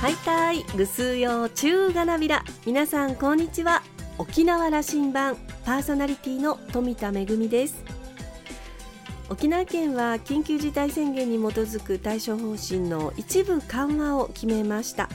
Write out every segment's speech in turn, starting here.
はいたいぐすうよう中がなびら。皆さんこんにちは。沖縄羅針盤パーソナリティの富田恵です。沖縄県は緊急事態宣言に基づく対処方針の一部緩和を決めました。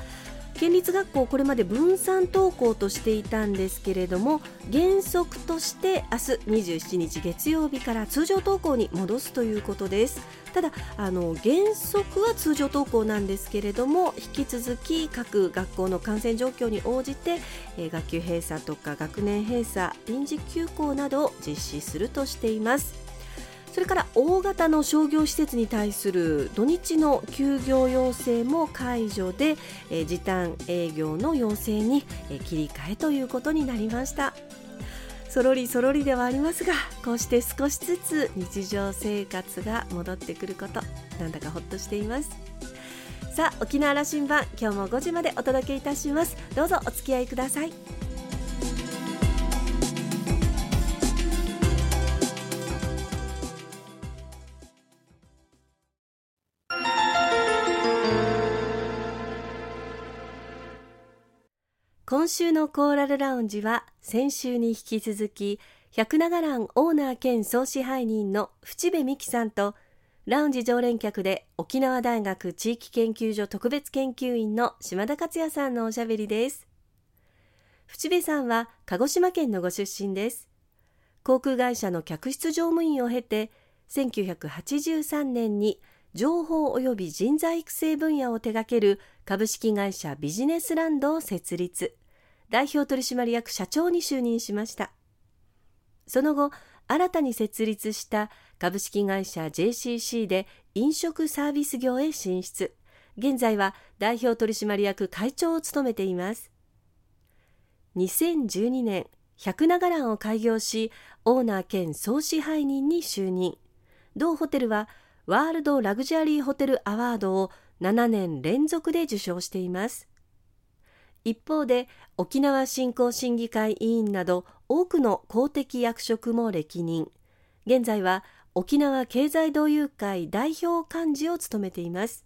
県立学校これまで分散登校としていたんですけれども原則として明日27日月曜日から通常登校に戻すということです。ただあの原則は通常登校なんですけれども引き続き各学校の感染状況に応じて、え、学級閉鎖とか学年閉鎖臨時休校などを実施するとしています。それから大型の商業施設に対する土日の休業要請も解除で、えー、時短営業の要請に、えー、切り替えということになりました。そろりそろりではありますがこうして少しずつ日常生活が戻ってくることなんだかほっとしています。さあ沖縄羅針盤今日も5時までお届けいたします。どうぞお付き合いください。今週のコーラルラウンジは先週に引き続き百長蘭オーナー兼総支配人の淵部美希さんとラウンジ常連客で沖縄大学地域研究所特別研究員の島田克也さんのおしゃべりです。淵部さんは鹿児島県のご出身です。航空会社の客室乗務員を経て1983年に情報及び人材育成分野を手掛ける株式会社ビジネスランドを設立。代表取締役社長に就任しました。その後新たに設立した株式会社 JCC で飲食サービス業へ進出。現在は代表取締役会長を務めています。2012年百長蘭を開業しオーナー兼総支配人に就任。同ホテルはワールドラグジュアリーホテルアワードを7年連続で受賞しています。一方で沖縄振興審議会委員など多くの公的役職も歴任。現在は沖縄経済同友会代表幹事を務めています。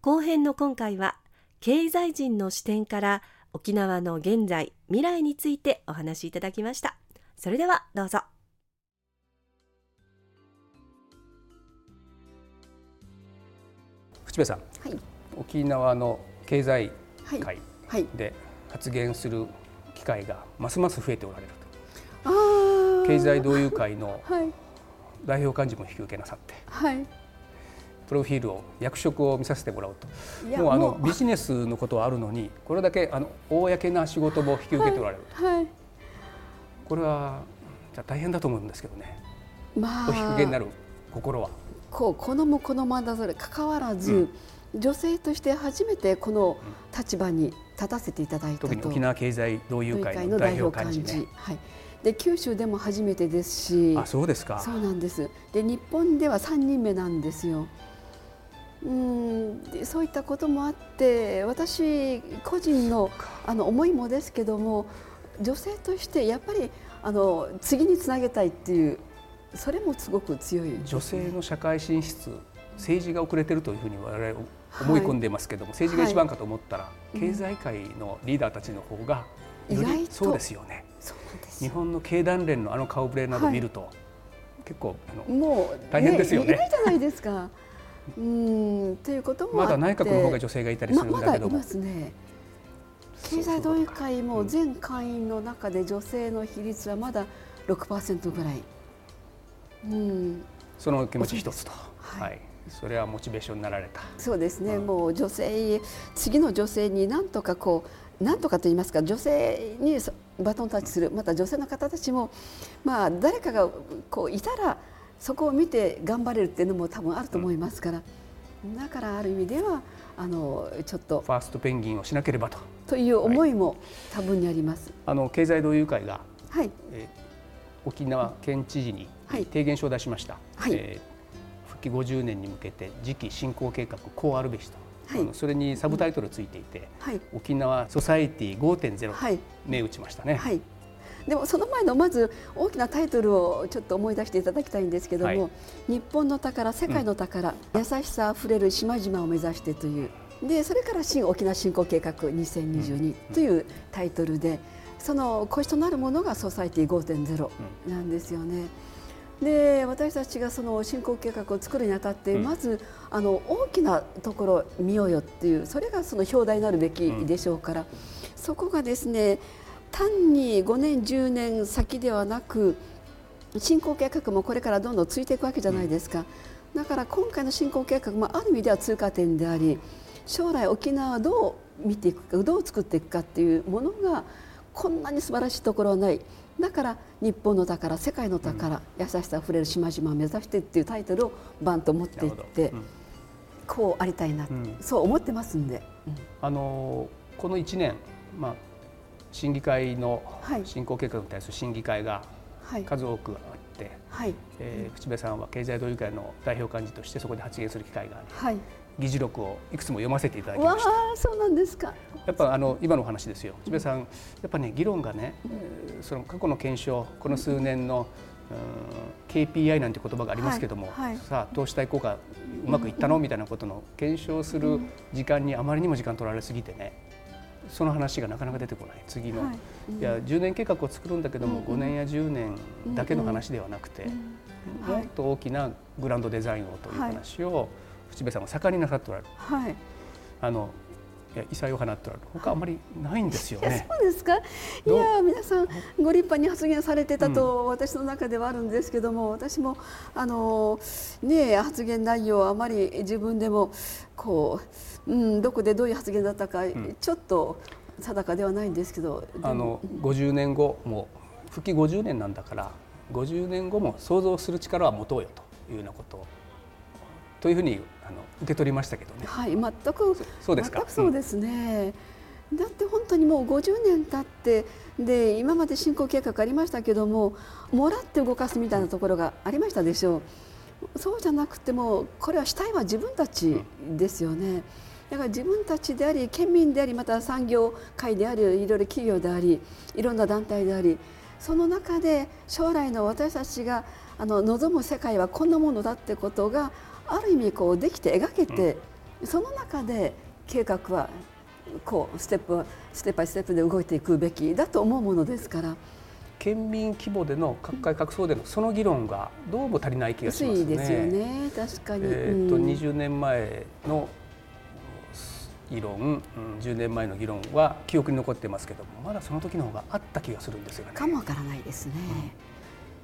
後編の今回は経済人の視点から沖縄の現在未来についてお話しいただきました。それではどうぞ。淵部さん、はい、沖縄の経済会で発言する機会がますます増えておられると、経済同友会の代表幹事も引き受けなさって、はい、プロフィールを役職を見させてもらうと。もうあのビジネスのことはあるのにこれだけあの公な仕事も引き受けておられると、はい。はい、これはじゃ大変だと思うんですけどね、まあ、お引き受けになる心は。こう好む好まなざる関わらず、うん女性として初めてこの立場に立たせていただいたと、特に沖縄経済同友会の代表幹事、ね、はい、で九州でも初めてですし。あそうですか。そうなんです。で日本では3人目なんですよ。うん。そういったこともあって私個人のあの思いもですけども女性としてやっぱりあの次につなげたいっていうそれもすごく強い、ね、女性の社会進出政治が遅れてるというふうに我々思い込んでますけども、はい、政治が一番かと思ったら、はい、経済界のリーダーたちの方がよりそうですよね。日本の経団連のあの顔ぶれなど見ると、はい、結構あのもう大変ですよね。ねじゃないですか。うんということもまだ内閣の方が女性がいたりするんだけども。ままますね。経済同友会も全会員の中で女性の比率はまだ6%ぐらい。うん、その気持ち一つと。はい、はいそれはモチベーションになられた。そうですね、うん、もう女性次の女性になんとかこうなんとかと言いますか女性にバトンタッチするまた女性の方たちも、まあ、誰かがこういたらそこを見て頑張れるっていうのも多分あると思いますから、うん、だからある意味ではあのちょっとファーストペンギンをしなければと。という思いも多分にあります、はい、あの経済同友会が、はい。えー、沖縄県知事に提言書を出しました。はい、えー期50年に向けて次期振興計画こうあるべしと、はい、それにサブタイトルついていて、はい、沖縄ソサエティ5.0と銘打ちましたね。はい。でもその前のまず大きなタイトルをちょっと思い出していただきたいんですけども、はい、日本の宝世界の宝、うん、優しさあふれる島々を目指してという。でそれから新沖縄振興計画2022というタイトルで、その腰となるものがソサイティ5.0なんですよね。で私たちがその振興計画を作るにあたって、うん、まずあの大きなところ見ようよっていうそれがその表題になるべきでしょうから、うん、そこがですね単に5年10年先ではなく振興計画もこれからどんどんついていくわけじゃないですか、だから今回の振興計画もある意味では通過点であり将来沖縄はどう見ていくかどう作っていくかっていうものがこんなに素晴らしいところはないだから日本の宝世界の宝、うん、優しさあふれる島々を目指してっていうタイトルをバンと持っていって、うん、こうありたいな、うん、そう思ってますんで、あのこの1年、まあ、審議会の振興計画に対する審議会が数多くあって、はい。えー、口部さんは経済同友会の代表幹事としてそこで発言する機会があり、はい、議事録をいくつも読ませていただきました。そうなんですか。やっぱあの今の話ですよ。千部さん、やっぱね議論がね、その過去の検証、この数年の、うん、KPI なんて言葉がありますけども、はいはい、さあ投資対効果うまくいったのみたいなことの検証する時間にあまりにも時間取られすぎてね。その話がなかなか出てこない次の、はい、いや10年計画を作るんだけども、5年や10年だけの話ではなくて、もっと大きなグランドデザインをという話を、淵部さんは盛んになさっておられる。はい、あの異彩を放っておられる他あんまりないんですよね。そうですか？いや皆さんご立派に発言されてたと私の中ではあるんですけども、私もあのね発言内容あまり自分でもこう、うん、どこでどういう発言だったか、ちょっと定かではないんですけど。あの50年後も復帰50年なんだから50年後も想像する力は持とうよというようなことをというふうにあの受け取りましたけどね。はい、全くそうですか。全くそうですね。うん、だって本当にもう50年経ってで今まで振興計画ありましたけどももらって動かすみたいなところがありましたでしょう。そうじゃなくてもこれは主体は自分たちですよね。だから自分たちであり県民でありまた産業界でありいろいろ企業でありいろんな団体でありその中で将来の私たちがあの望む世界はこんなものだってことがある意味こうできて描けて、うん、その中で計画はこうステップステップバイステップで動いていくべきだと思うものですから。県民規模での各界各層でのその議論がどうも足りない気がしますね。ですよね確かに。えっ、ー、と、うん、20年前の議論、うん、10年前の議論は記憶に残ってますけどもまだその時の方があった気がするんですよね。かもわからないですね。うん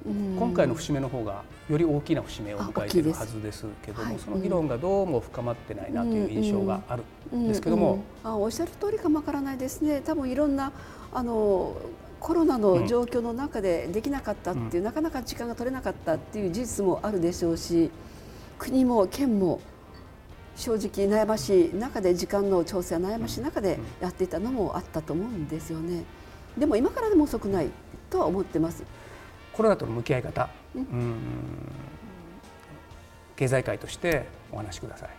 今回の節目の方がより大きな節目を迎えているはずですけども、はい、その議論がどうも深まってないなという印象があるんですけども、あおっしゃる通りかもわからないですね。多分いろんなあのコロナの状況の中でできなかったっていう、うん、なかなか時間が取れなかったっていう事実もあるでしょうし国も県も正直悩ましい中で時間の調整は悩ましい中でやっていたのもあったと思うんですよね。でも今からでも遅くないとは思ってます。コロナとの向き合い方、うん、経済界としてお話しください。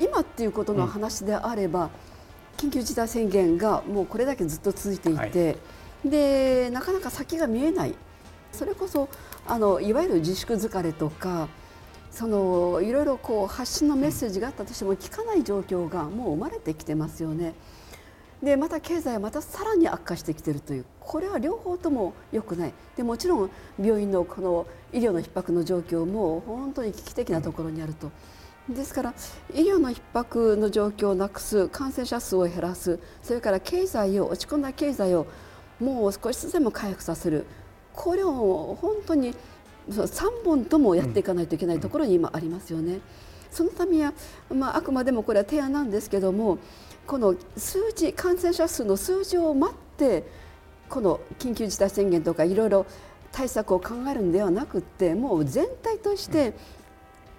今っていうことの話であれば、うん、緊急事態宣言がもうこれだけずっと続いていて、はい、でなかなか先が見えない。それこそあのいわゆる自粛疲れとかそのいろいろこう発信のメッセージがあったとしても聞かない状況がもう生まれてきてますよね。でまた経済はまたさらに悪化してきているというこれは両方とも良くないでもちろん病院のこの医療の逼迫の状況も本当に危機的なところにあると。ですから医療の逼迫の状況をなくす感染者数を減らすそれから経済を落ち込んだ経済をもう少しずつでも回復させるこれを本当に3本ともやっていかないといけないところに今ありますよね。そのためには、まあ、あくまでもこれは提案なんですけどもこの数字感染者数の数字を待ってこの緊急事態宣言とかいろいろ対策を考えるんではなくてもう全体として、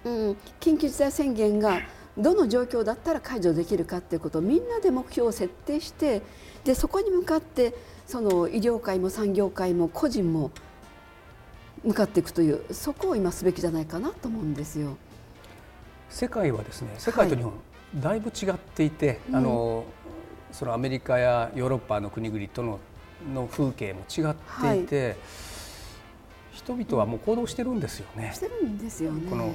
うん、緊急事態宣言がどの状況だったら解除できるかということをみんなで目標を設定してでそこに向かってその医療界も産業界も個人も向かっていくというそこを今すべきじゃないかなと思うんですよ。世界はですね世界と日本、はいだいぶ違っていて、うん、あのそのアメリカやヨーロッパの国々とのの風景も違っていて、はい、人々はもう行動してるんですよね。してるんですよね。この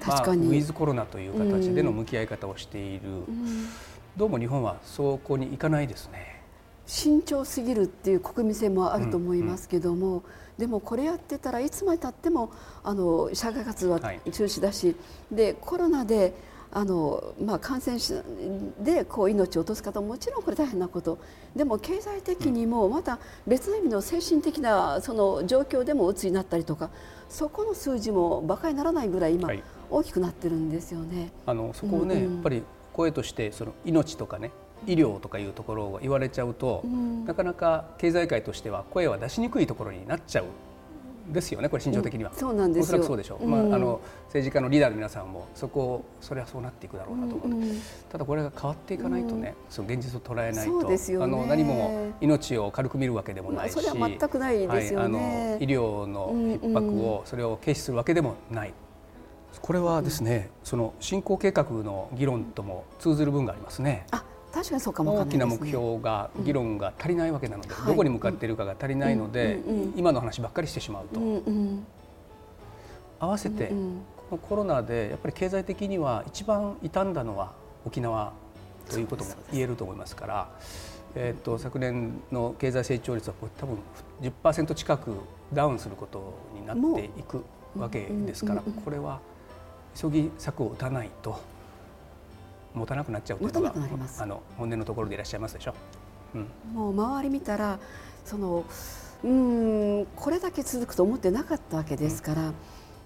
確かに、まあ、ウィズコロナという形での向き合い方をしている。うん、どうも日本はそこに行かないですね。慎重すぎるっていう国民性もあると思いますけども、うんうん、でもこれやってたらいつまでたってもあの社会活動は中止だし、はい、でコロナであの、まあ、感染者でこう命を落とす方ももちろんこれ大変なこと。でも経済的にもまた別の意味の精神的なその状況でもうつになったりとかそこの数字も馬鹿にならないぐらい今、大きくなってるんですよね。あのそこをね、うんうん、やっぱり声としてその命とかね医療とかいうところを言われちゃうと、うん、なかなか経済界としては声は出しにくいところになっちゃうですよねこれ心情的には、うん、そうなんですおそらくそうでしょう、うん、まあ、あの政治家のリーダーの皆さんもそこをそれはそうなっていくだろうなと思う、うんうん、ただこれが変わっていかないとね、その現実を捉えないと、ね、あの何も命を軽く見るわけでもないし、まあ、それは全くないですよね、はい、あの医療の逼迫をそれを軽視するわけでもない。これはですね、その振興計画の議論とも通ずる分がありますね。あ確かにそうかも、ね、大きな目標が議論が足りないわけなので、うん、どこに向かっているかが足りないので、今の話ばっかりしてしまうと、うんうん、合わせて、このコロナでやっぱり経済的には一番傷んだのは沖縄ということも言えると思いますから。えーと、昨年の経済成長率は多分10%近くダウンすることになっていくわけですからこれは急ぎ策を打たないと持たなくなっちゃうというのがあの本音のところでいらっしゃいますでしょ？うん、もう周り見たらそのうんこれだけ続くと思ってなかったわけですから、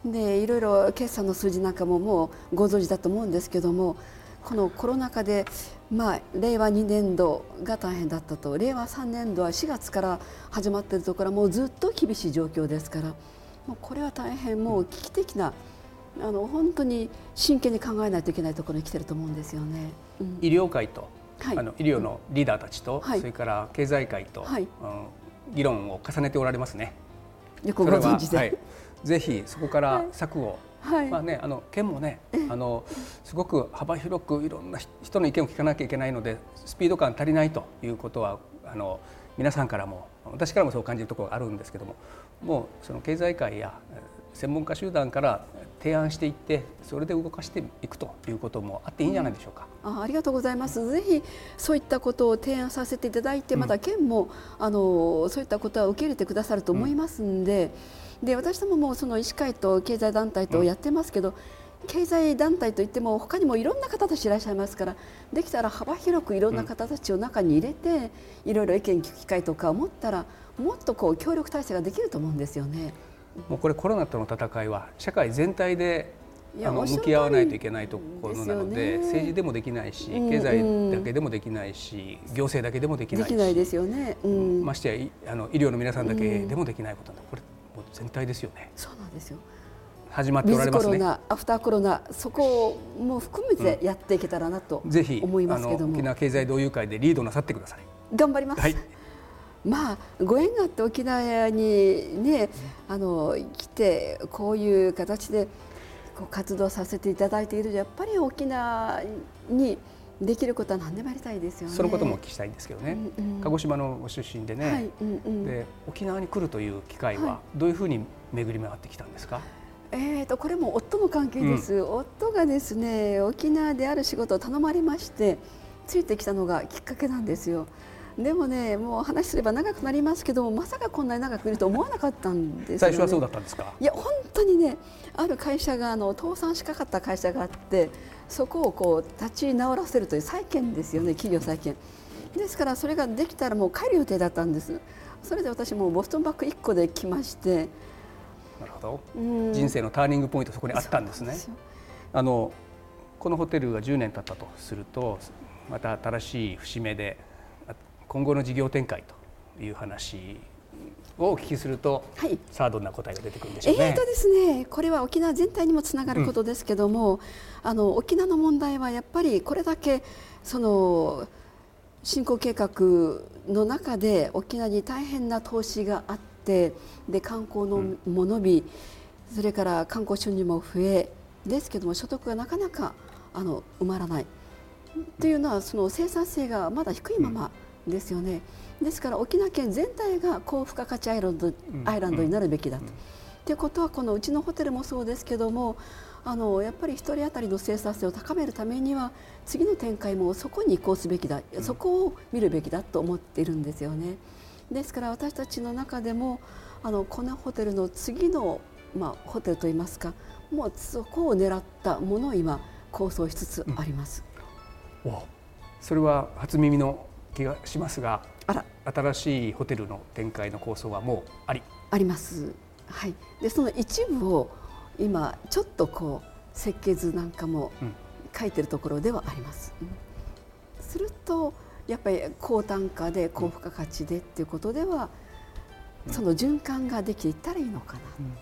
うん、でいろいろ決算の数字なんかももうご存知だと思うんですけどもこのコロナ禍で、まあ、令和2年度が大変だったと令和3年度は4月から始まっているところはもうずっと厳しい状況ですからもうこれは大変もう危機的な、うんあの本当に真剣に考えないといけないところに来てると思うんですよね。うん、医療界と、はい、あの医療のリーダーたちと、はい、それから経済界と、はい、うん、議論を重ねておられますね。よくご存知で、はい、ぜひそこから策を、はい、まあね、あの県もね、あのすごく幅広くいろんな人の意見を聞かなきゃいけないのでスピード感足りないということはあの皆さんからも私からもそう感じるところがあるんですけどももうその経済界や専門家集団から提案していってそれで動かしていくということもあっていいんじゃないでしょうか。うん、あありがとうございます。ぜひそういったことを提案させていただいて、また県も、あのそういったことは受け入れてくださると思いますんで、うん、で私どももその医師会と経済団体とやってますけど。経済団体といっても他にもいろんな方たちいらっしゃいますからできたら幅広くいろんな方たちを中に入れて、いろいろ意見聞く機会とか思ったらもっとこう協力体制ができると思うんですよね。もうこれコロナとの戦いは社会全体であの向き合わないといけないところなので、ね、政治でもできないし、経済だけでもできないし、行政だけでもできないし。できないですよね、うん、ましてやあの医療の皆さんだけでもできないことなんこれもう全体ですよね。そうなんですよ。始まっておられますね。アフターコロナそこも含めてやっていけたらなと思いますけども、うん、沖縄経済同友会でリードなさってください。頑張ります。はいまあ、ご縁があって沖縄に、ね、あの来てこういう形でこう活動させていただいているやっぱり沖縄にできることは何でもやりたいですよね。そのこともお聞きしたいんですけどね、うんうん、鹿児島のご出身でね、はいうんうん、で沖縄に来るという機会はどういうふうに巡り回ってきたんですか、はいえーと、これも夫の関係です、うん、夫がですね沖縄である仕事を頼まれましてついてきたのがきっかけなんですよ。でもねもう話すれば長くなりますけどもまさかこんなに長くいると思わなかったんです、ね、最初はそうだったんですか？いや本当にねある会社があの倒産しかかった会社があってそこをこう立ち直らせるという再建ですよね企業再建ですからそれができたらもう帰る予定だったんです。それで私もボストンバッグ1個で来まして。なるほど、人生のターニングポイントそこにあったんですね。あのこのホテルが10年経ったとするとまた新しい節目で今後の事業展開という話をお聞きすると、はい、さあどんな答えが出てくるんでしょうね。えーとですね、これは沖縄全体にもつながることですけども、うん、あの沖縄の問題はやっぱりこれだけその振興計画の中で沖縄に大変な投資があってで観光のも伸び、うん、それから観光収入も増えですけども所得がなかなかあの埋まらない。というのはその生産性がまだ低いまま、うんですよね。ですから沖縄県全体が高付加価値アイランド,、アイランドになるべきだと。ということはこのうちのホテルもそうですけどもあのやっぱり1人当たりの生産性を高めるためには次の展開もそこに移行すべきだ、うん、そこを見るべきだと思っているんですよね。ですから私たちの中でもあのコナホテルの次の、まあ、ホテルといいますかもうそこを狙ったものを今構想しつつあります。うん、それは初耳の気がしますがあら。新しいホテルの展開の構想はもうあり？あります。はい、でその一部を今ちょっとこう設計図なんかも書いてるところではあります。うん、するとやっぱり高単価で高付加価値でっていうことでは、うん、その循環ができていったらいいのかな。うん、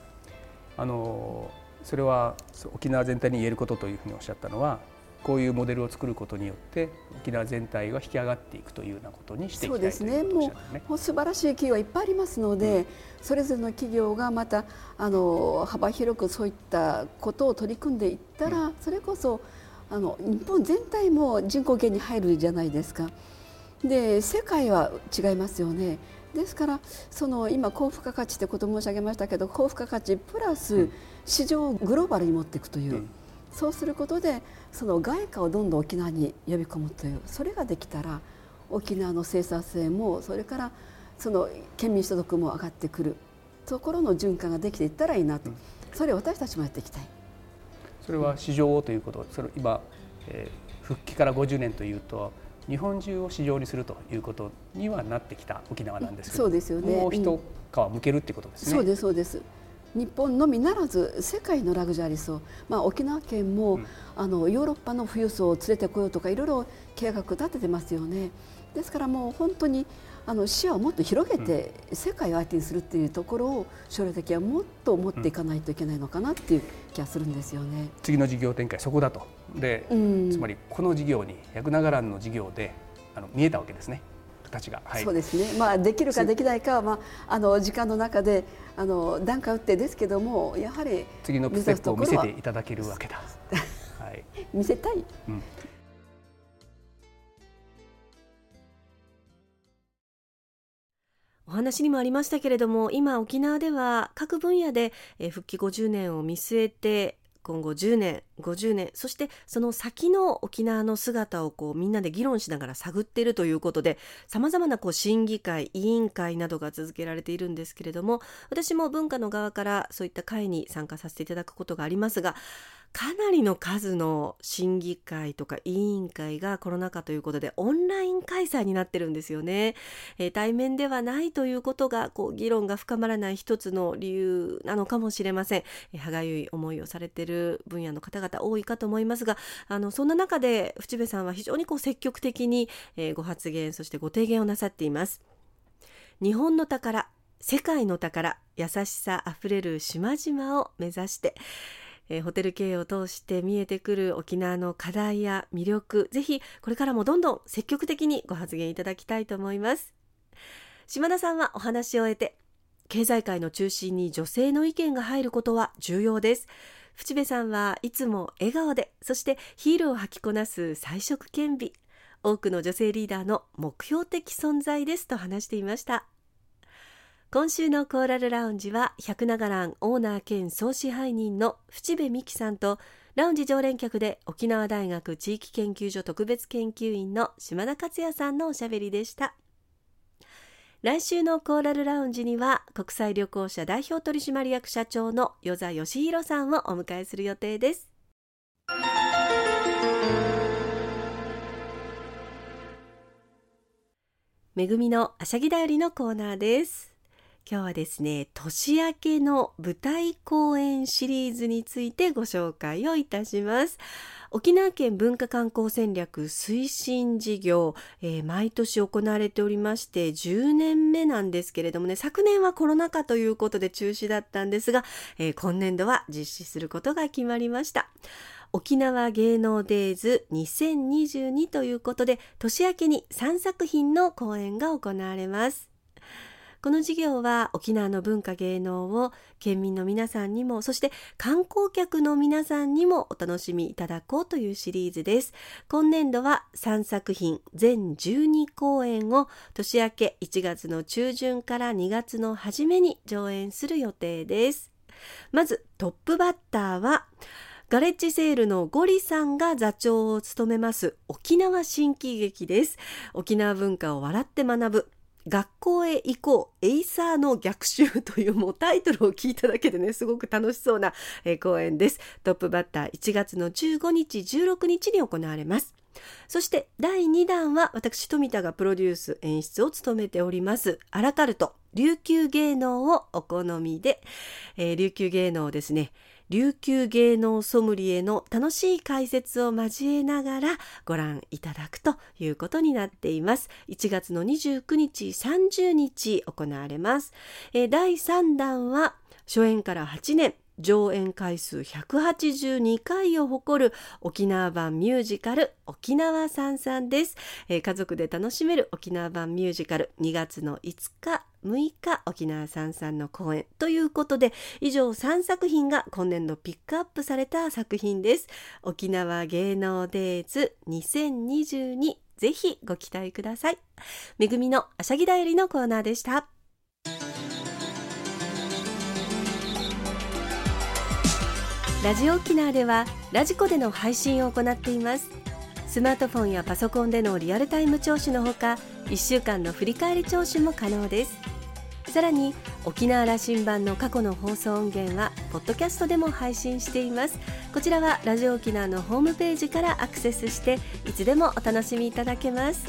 あのそれは沖縄全体に言えることというふうにおっしゃったのはこういうモデルを作ることによって沖縄全体が引き上がっていくというようなことにしていきたいそうですね、ね、もう素晴らしい企業いっぱいありますので、うん、それぞれの企業がまたあの幅広くそういったことを取り組んでいったら、うん、それこそあの日本全体も人口減に入るじゃないですか。で世界は違いますよね。ですからその今高付加価値ってこと申し上げましたけど高付加価値プラス市場をグローバルに持っていくという。うんそうすることでその外貨をどんどん沖縄に呼び込むというそれができたら沖縄の生産性もそれからその県民所得も上がってくるところの循環ができていったらいいなと、それを私たちもやっていきたい。それは市場をということ、それ今、えー、復帰から50年というと日本中を市場にするということにはなってきた沖縄なんですけど、そうですよね。もう一皮むけるっていうことですね。そうですそうです。日本のみならず世界のラグジュアリー層、まあ、沖縄県も、うん、あのヨーロッパの富裕層を連れてこようとかいろいろ計画立ててますよね。ですからもう本当にあの視野をもっと広げて世界を相手にするっていうところを将来的にはもっと持っていかないといけないのかなっていう気がするんですよね。次の事業展開そこだとで、うん、つまりこの事業に役ながらんの事業であの見えたわけですね。形が、はい、そうですね、まあ、できるかできないかは、まあ、あの時間の中であの段階打ってですけどもやはり次のステップを見せていただけるわけだ。はい、見せたい、うん。お話にもありましたけれども今沖縄では各分野で復帰50年を見据えて今後10年50年そしてその先の沖縄の姿をこうみんなで議論しながら探っているということでさまざまなこう審議会委員会などが続けられているんですけれども私も文化の側からそういった会に参加させていただくことがありますがかなりの数の審議会とか委員会がコロナ禍ということでオンライン開催になってるんですよね。えー、対面ではないということがこう議論が深まらない一つの理由なのかもしれません。えー、歯がゆい思いをされてる分野の方々多いかと思いますがあのそんな中で淵部さんは非常にこう積極的に、ご発言そしてご提言をなさっています。日本の宝世界の宝優しさあふれる島々を目指してえー、ホテル経営を通して見えてくる沖縄の課題や魅力ぜひこれからもどんどん積極的にご発言いただきたいと思います。島田さんはお話を終えて経済界の中心に女性の意見が入ることは重要です。淵部さんはいつも笑顔でそしてヒールを履きこなす彩色兼備多くの女性リーダーの目標的存在ですと話していました。今週のコーラルラウンジは百長蘭オーナー兼総支配人の淵部美希さんとラウンジ常連客で沖縄大学地域研究所特別研究員の島田克也さんのおしゃべりでした。来週のコーラルラウンジには国際旅行者代表取締役社長の与座義弘さんをお迎えする予定です。めぐみのあしゃぎだよりのコーナーです。今日はですね年明けの舞台公演シリーズについてご紹介をいたします。沖縄県文化観光戦略推進事業、えー、毎年行われておりまして10年目なんですけれどもね昨年はコロナ禍ということで中止だったんですが、えー、今年度は実施することが決まりました。沖縄芸能デイズ2022ということで年明けに3作品の公演が行われます。この事業は沖縄の文化芸能を県民の皆さんにもそして観光客の皆さんにもお楽しみいただこうというシリーズです。今年度は3作品全12公演を年明け1月の中旬から2月の初めに上演する予定です。まずトップバッターはガレッジセールのゴリさんが座長を務めます沖縄新喜劇です。沖縄文化を笑って学ぶ学校へ行こうエイサーの逆襲というもうタイトルを聞いただけでねすごく楽しそうな、公演です。トップバッター1月の15日16日に行われます。そして第2弾は私富田がプロデュース演出を務めておりますアラカルト琉球芸能をお好みで、えー、琉球芸能ですね琉球芸能ソムリエの楽しい解説を交えながらご覧いただくということになっています。1月の29日30日行われます、えー、第3弾は初演から8年上演回数182回を誇る沖縄版ミュージカル沖縄さんさんです、えー、家族で楽しめる沖縄版ミュージカル2月の5日6日沖縄さんさんの公演ということで以上3作品が今年度ピックアップされた作品です。沖縄芸能デイズ2022ぜひご期待ください。めぐみのあしゃぎだよりのコーナーでした。ラジオ沖縄ではラジコでの配信を行っています。スマートフォンやパソコンでのリアルタイム聴取のほか1週間の振り返り聴取も可能です。さらに沖縄羅針盤の過去の放送音源はポッドキャストでも配信しています。こちらはラジオ沖縄のホームページからアクセスしていつでもお楽しみいただけます。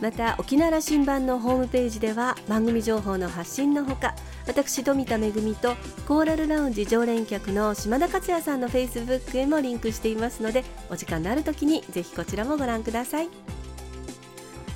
また沖縄羅針盤のホームページでは番組情報の発信のほか私富田恵とコーラルラウンジ常連客の島田克也さんのフェイスブックへもリンクしていますのでお時間のある時にぜひこちらもご覧ください。